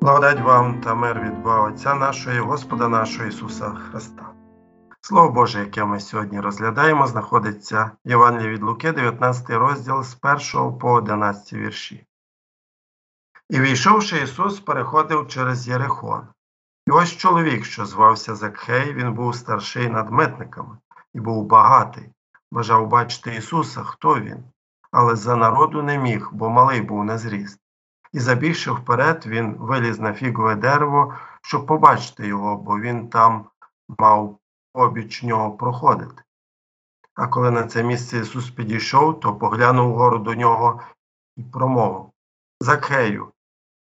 Благодать вам та мир від Бога Отця нашого Господа нашого Ісуса Христа. Слово Боже, яке ми сьогодні розглядаємо, знаходиться в Євангелії від Луки, 19 розділ з 1 по 11 вірші. І війшовши Ісус, переходив через Єрихон. І ось чоловік, що звався Закхей, він був старший над митниками і був багатий, бажав бачити Ісуса, хто він, але за народу не міг, бо малий був на зріст. І забігши вперед, він виліз на фігове дерево, щоб побачити його, бо він там мав обіч нього проходити. А коли на це місце Ісус підійшов, то поглянув вгору до нього і промовив Закхею,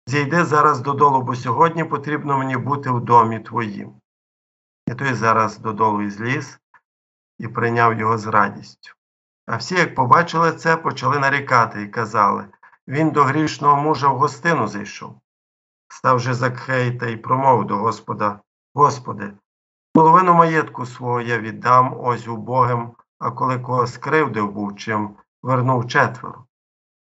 зійди зараз додолу, бо сьогодні потрібно мені бути в домі твоїм. І той зараз додолу і зліз і прийняв його з радістю. А всі, як побачили це, почали нарікати і казали він до грішного мужа в гостину зайшов. Став же Закхей та й промовив до Господа Господи, половину маєтку свого я віддам ось убогим, а коли кого скривдив був, чим вернув четверо.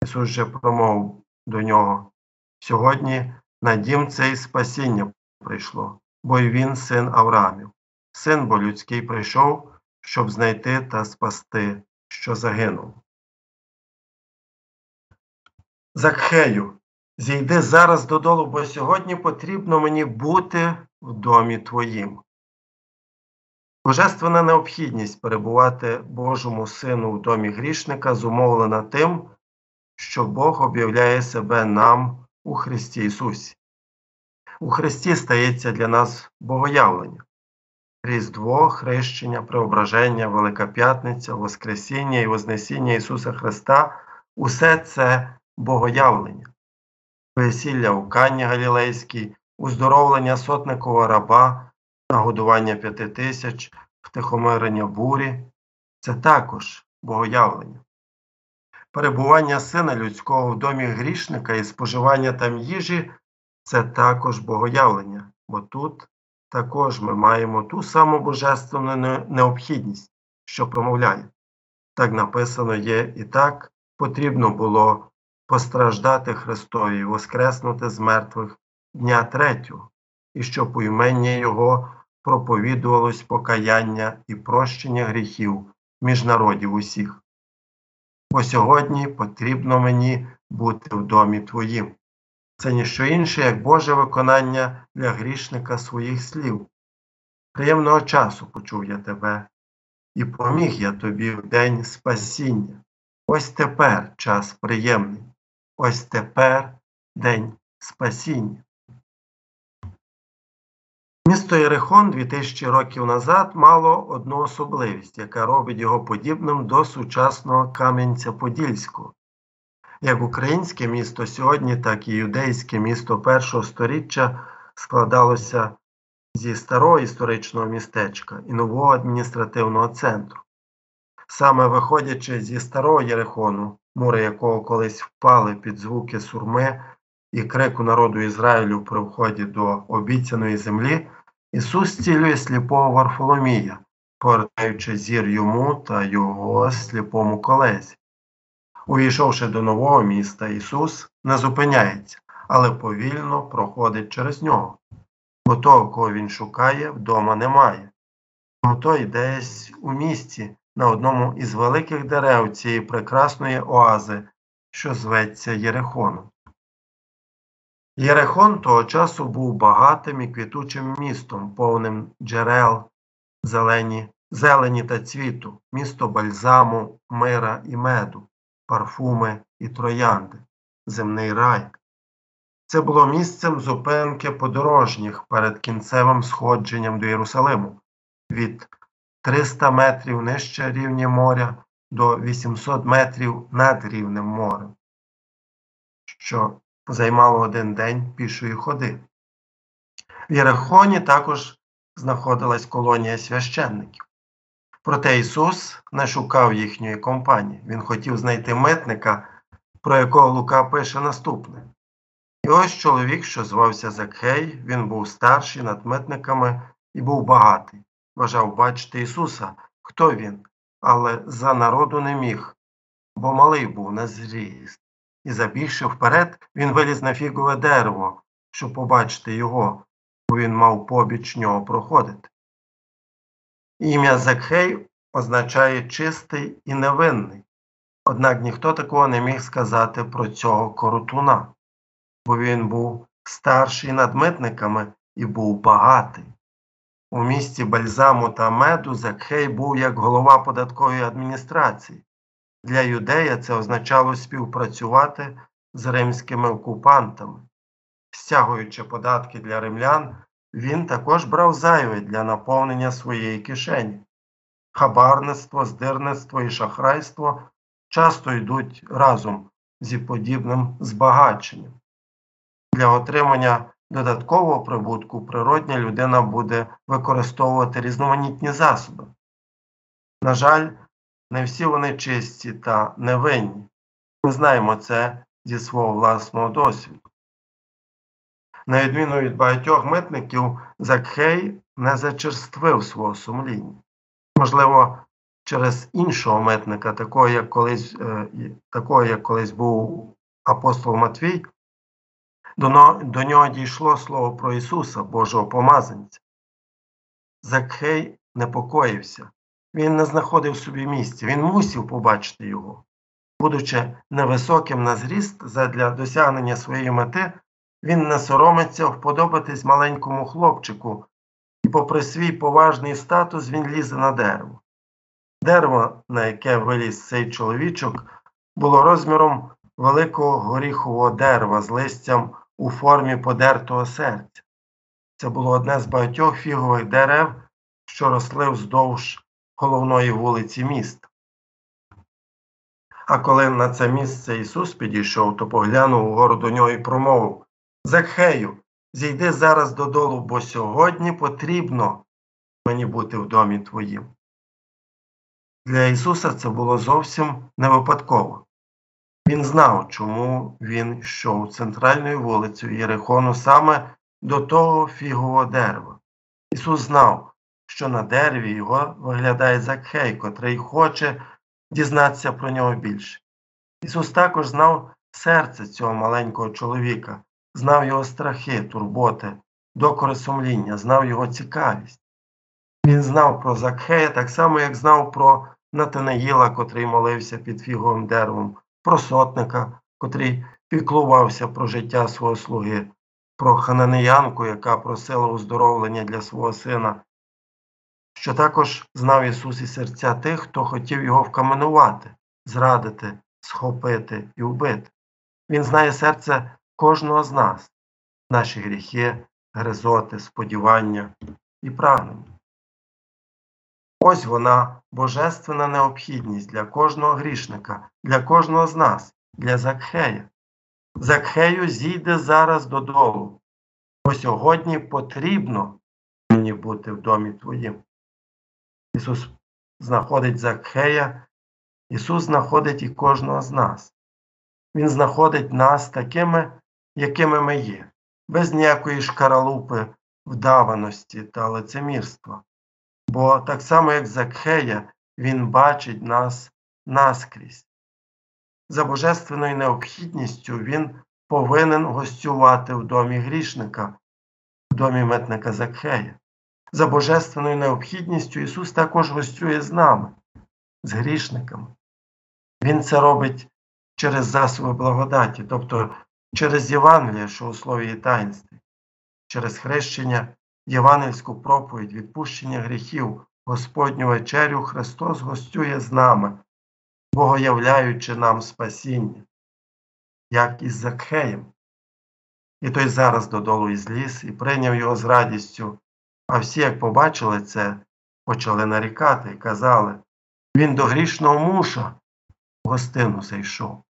Ісус же промовив до нього Сьогодні на дім цей спасіння прийшло, бо й він син Авраамів. Син бо людський прийшов, щоб знайти та спасти, що загинув. Закхею, зійди зараз додолу, бо сьогодні потрібно мені бути в домі твоїм. Божественна необхідність перебувати Божому Сину в домі грішника зумовлена тим, що Бог об'являє себе нам у Христі Ісусі. У Христі стається для нас богоявлення, Різдво, хрещення, преображення, Велика П'ятниця, Воскресіння і Вознесіння Ісуса Христа усе це богоявлення, весілля у Канні Галілейській, уздоровлення сотникового раба, нагодування п'яти тисяч, втихомирення бурі це також богоявлення. Перебування сина людського в домі грішника і споживання там їжі це також богоявлення, бо тут також ми маємо ту саму божественну необхідність, що промовляє. Так написано є і так потрібно було постраждати Христові, воскреснути з мертвих дня третього, і щоб по імення Його проповідувалось покаяння і прощення гріхів між народів усіх. Бо сьогодні потрібно мені бути в домі Твоїм. Це ніщо інше, як Боже виконання для грішника своїх слів. Приємного часу почув я тебе, і поміг я тобі в день спасіння. Ось тепер час приємний. Ось тепер день спасіння. Місто Єрихон 2000 років назад мало одну особливість, яка робить його подібним до сучасного Кам'янця-Подільського. Як українське місто сьогодні, так і юдейське місто першого сторіччя складалося зі старого історичного містечка і нового адміністративного центру. Саме виходячи зі старого Єрихону, мури якого колись впали під звуки сурми і крику народу Ізраїлю при вході до обіцяної землі, Ісус цілює сліпого Варфоломія, повертаючи зір йому та його сліпому колезі. Увійшовши до нового міста, Ісус не зупиняється, але повільно проходить через нього, бо того, кого Він шукає, вдома немає. Бо той десь у місті на одному із великих дерев цієї прекрасної оази, що зветься Єрихоном. Єрехон того часу був багатим і квітучим містом, повним джерел, зелені, зелені та цвіту, місто бальзаму, мира і меду, парфуми і троянди, земний рай. Це було місцем зупинки подорожніх перед кінцевим сходженням до Єрусалиму від 300 метрів нижче рівня моря до 800 метрів над рівнем моря, що займало один день пішої ходи. В Єрихоні також знаходилась колонія священників. Проте Ісус не шукав їхньої компанії. Він хотів знайти митника, про якого Лука пише наступне. І ось чоловік, що звався Закхей, він був старший над митниками і був багатий бажав бачити Ісуса, хто Він, але за народу не міг, бо малий був на зріст. І забігши вперед, він виліз на фігове дерево, щоб побачити його, бо він мав побіч нього проходити. Ім'я Закхей означає чистий і невинний, однак ніхто такого не міг сказати про цього коротуна, бо він був старший над митниками і був багатий. У місті Бальзаму та меду Закхей був як голова податкової адміністрації. Для юдея це означало співпрацювати з римськими окупантами. Стягуючи податки для римлян, він також брав зайве для наповнення своєї кишені. Хабарництво, здирництво і шахрайство часто йдуть разом зі подібним збагаченням. Для отримання додаткового прибутку природня людина буде використовувати різноманітні засоби. На жаль, не всі вони чисті та невинні. Ми знаємо це зі свого власного досвіду. На відміну від багатьох митників, Закхей не зачерствив свого сумління. Можливо, через іншого митника, такого, як колись, е, такого, як колись був апостол Матвій, до, до нього дійшло слово про Ісуса, Божого помазанця. Закхей непокоївся, він не знаходив собі місця, він мусив побачити його. Будучи невисоким на зріст, задля досягнення своєї мети, він не соромиться вподобатись маленькому хлопчику, і, попри свій поважний статус, він лізе на дерево. Дерево, на яке виліз цей чоловічок, було розміром великого горіхового дерева з листям у формі подертого серця. Це було одне з багатьох фігових дерев, що росли вздовж головної вулиці міста. А коли на це місце Ісус підійшов, то поглянув угору до нього і промовив Закхею, зійди зараз додолу, бо сьогодні потрібно мені бути в домі твоїм. Для Ісуса це було зовсім не випадково. Він знав, чому він йшов центральною вулицею Єрихону саме до того фігового дерева. Ісус знав, що на дереві його виглядає Закхей, котрий хоче дізнатися про нього більше. Ісус також знав серце цього маленького чоловіка, знав його страхи, турботи, докори сумління, знав його цікавість. Він знав про Закхея так само, як знав про Натанаїла, котрий молився під фіговим деревом, про сотника, котрий піклувався про життя свого слуги, про хананеянку, яка просила оздоровлення для свого сина, що також знав Ісус і серця тих, хто хотів його вкаменувати, зрадити, схопити і вбити. Він знає серце кожного з нас, наші гріхи, гризоти, сподівання і прагнення. Ось вона божественна необхідність для кожного грішника, для кожного з нас, для Закхея. Закхею зійде зараз додолу, бо сьогодні потрібно мені бути в домі твоїм. Ісус знаходить Закхея, Ісус знаходить і кожного з нас. Він знаходить нас такими, якими ми є, без ніякої шкаралупи, вдаваності та лицемірства. Бо так само, як Закхея, Він бачить нас наскрізь. За божественною необхідністю Він повинен гостювати в домі грішника, в домі метника Закхея. За божественною необхідністю Ісус також гостює з нами, з грішниками. Він це робить через засоби благодаті, тобто через Євангеліє, що у слові і таїнстві, через хрещення, євангельську проповідь, відпущення гріхів, Господню вечерю Христос гостює з нами, богоявляючи нам спасіння, як із Закхеєм. І той зараз додолу із ліс і прийняв його з радістю. А всі, як побачили це, почали нарікати і казали він до грішного муша в гостину зайшов.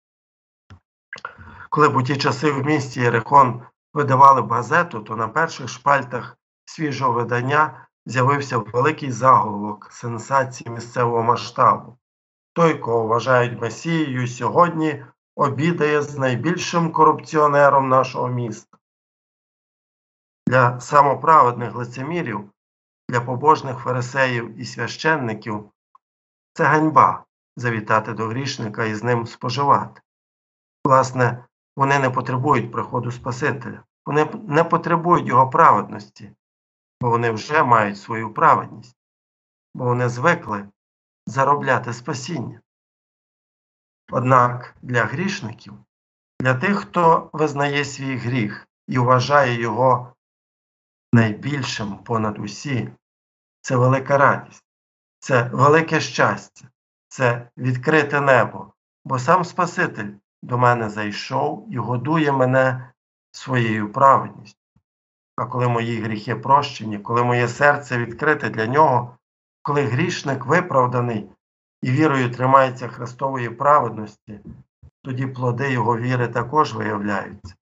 Коли б у ті часи в місті Єрихон видавали б газету, то на перших шпальтах свіжого видання з'явився великий заголовок сенсації місцевого масштабу. Той, кого вважають Месією, сьогодні обідає з найбільшим корупціонером нашого міста. Для самоправедних лицемірів, для побожних фарисеїв і священників це ганьба завітати до грішника і з ним споживати. Власне, вони не потребують приходу Спасителя. Вони не потребують Його праведності, бо вони вже мають свою праведність, бо вони звикли заробляти спасіння. Однак для грішників, для тих, хто визнає свій гріх і вважає його найбільшим понад усі, це велика радість, це велике щастя, це відкрите небо, бо сам Спаситель до мене зайшов і годує мене своєю праведністю. А коли мої гріхи прощені, коли моє серце відкрите для нього, коли грішник виправданий і вірою тримається Христової праведності, тоді плоди його віри також виявляються.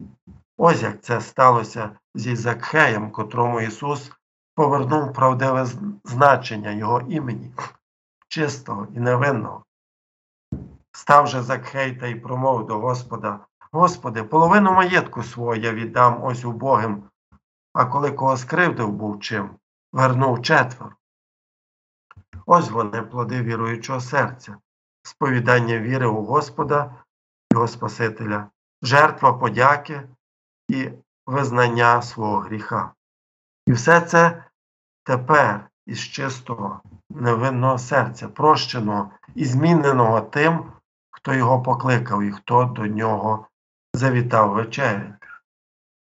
Ось як це сталося зі Закхеєм, котрому Ісус повернув правдиве значення Його імені, чистого і невинного. Став же Закхей та й промовив до Господа Господи, половину маєтку свого я віддам ось убогим, а коли кого скривдив був чим, вернув четверо. Ось вони плоди віруючого серця, сповідання віри у Господа, Його Спасителя, жертва подяки і визнання свого гріха. І все це тепер із чистого, невинного серця, прощеного і зміненого тим, хто його покликав і хто до нього завітав вечеря.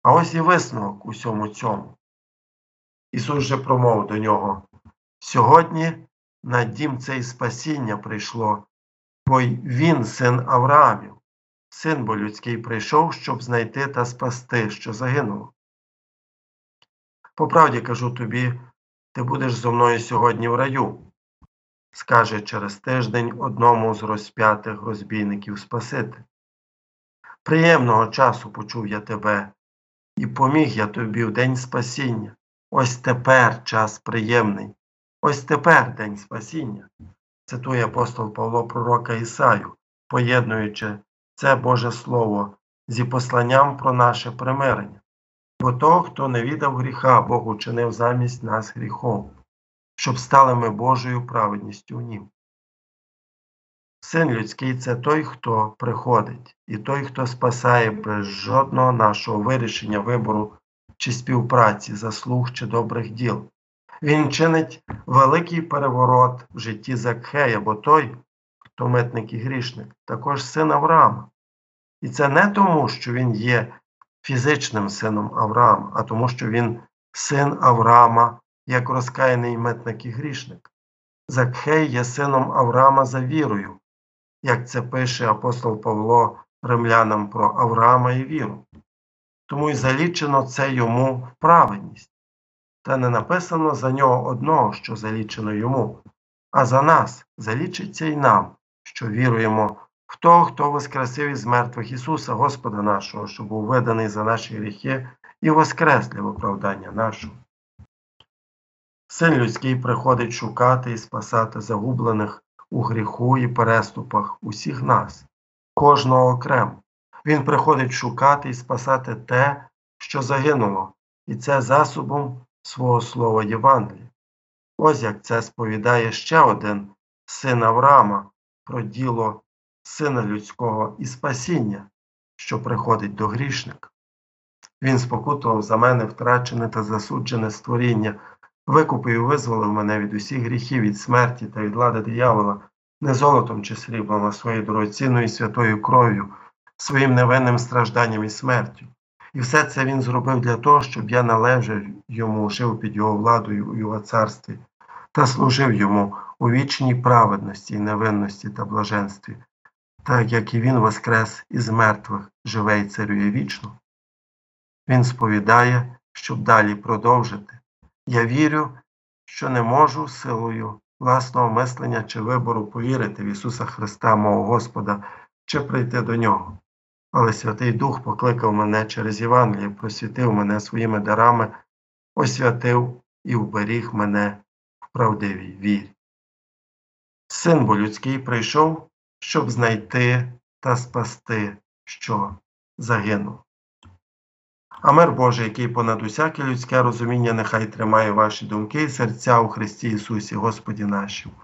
А ось і висновок усьому цьому. Ісус же промовив до нього сьогодні на дім цей спасіння прийшло, бо він син Авраамів, син бо людський прийшов, щоб знайти та спасти, що загинуло. По правді кажу тобі, ти будеш зо мною сьогодні в раю, скаже через тиждень одному з розп'ятих розбійників Спасити. Приємного часу почув я тебе, і поміг я тобі в день спасіння. Ось тепер час приємний, ось тепер день спасіння. Цитує апостол Павло Пророка Ісаю, поєднуючи це Боже Слово зі посланням про наше примирення. Бо того, хто не віддав гріха, Бог учинив замість нас гріхом, щоб стали ми Божою праведністю в Нім. Син людський це той, хто приходить, і той, хто спасає без жодного нашого вирішення вибору чи співпраці, заслуг чи добрих діл. Він чинить великий переворот в житті Закхея, бо той, хто митник і грішник, також син Авраама. І це не тому, що він є фізичним сином Авраама, а тому, що він син Авраама, як розкаяний митник і грішник. Закхей є сином Авраама за вірою, як це пише апостол Павло римлянам про Авраама і віру. Тому й залічено це йому праведність. Та не написано за нього одного, що залічено йому, а за нас залічиться й нам, що віруємо в того, хто воскресив із мертвих Ісуса, Господа нашого, що був виданий за наші гріхи і воскрес для виправдання нашого. Син людський приходить шукати і спасати загублених у гріху і переступах усіх нас, кожного окремо. Він приходить шукати і спасати те, що загинуло, і це засобом свого слова Євангелія. Ось як це сповідає ще один син Авраама про діло сина людського і спасіння, що приходить до грішника. Він спокутував за мене втрачене та засуджене створіння, викупив і визволив мене від усіх гріхів, від смерті та від влади диявола, не золотом чи сріблом, а своєю дорогоцінною святою кров'ю, своїм невинним стражданням і смертю. І все це він зробив для того, щоб я належав йому, жив під його владою у його царстві та служив йому у вічній праведності і невинності та блаженстві, так як і він воскрес із мертвих, живе і царює вічно. Він сповідає, щоб далі продовжити. Я вірю, що не можу силою власного мислення чи вибору повірити в Ісуса Христа, мого Господа, чи прийти до Нього. Але Святий Дух покликав мене через Євангеліє, просвітив мене своїми дарами, освятив і вберіг мене в правдивій вірі. Син бо людський прийшов, щоб знайти та спасти, що загинув. А мир Божий, який понад усяке людське розуміння, нехай тримає ваші думки і серця у Христі Ісусі, Господі нашому.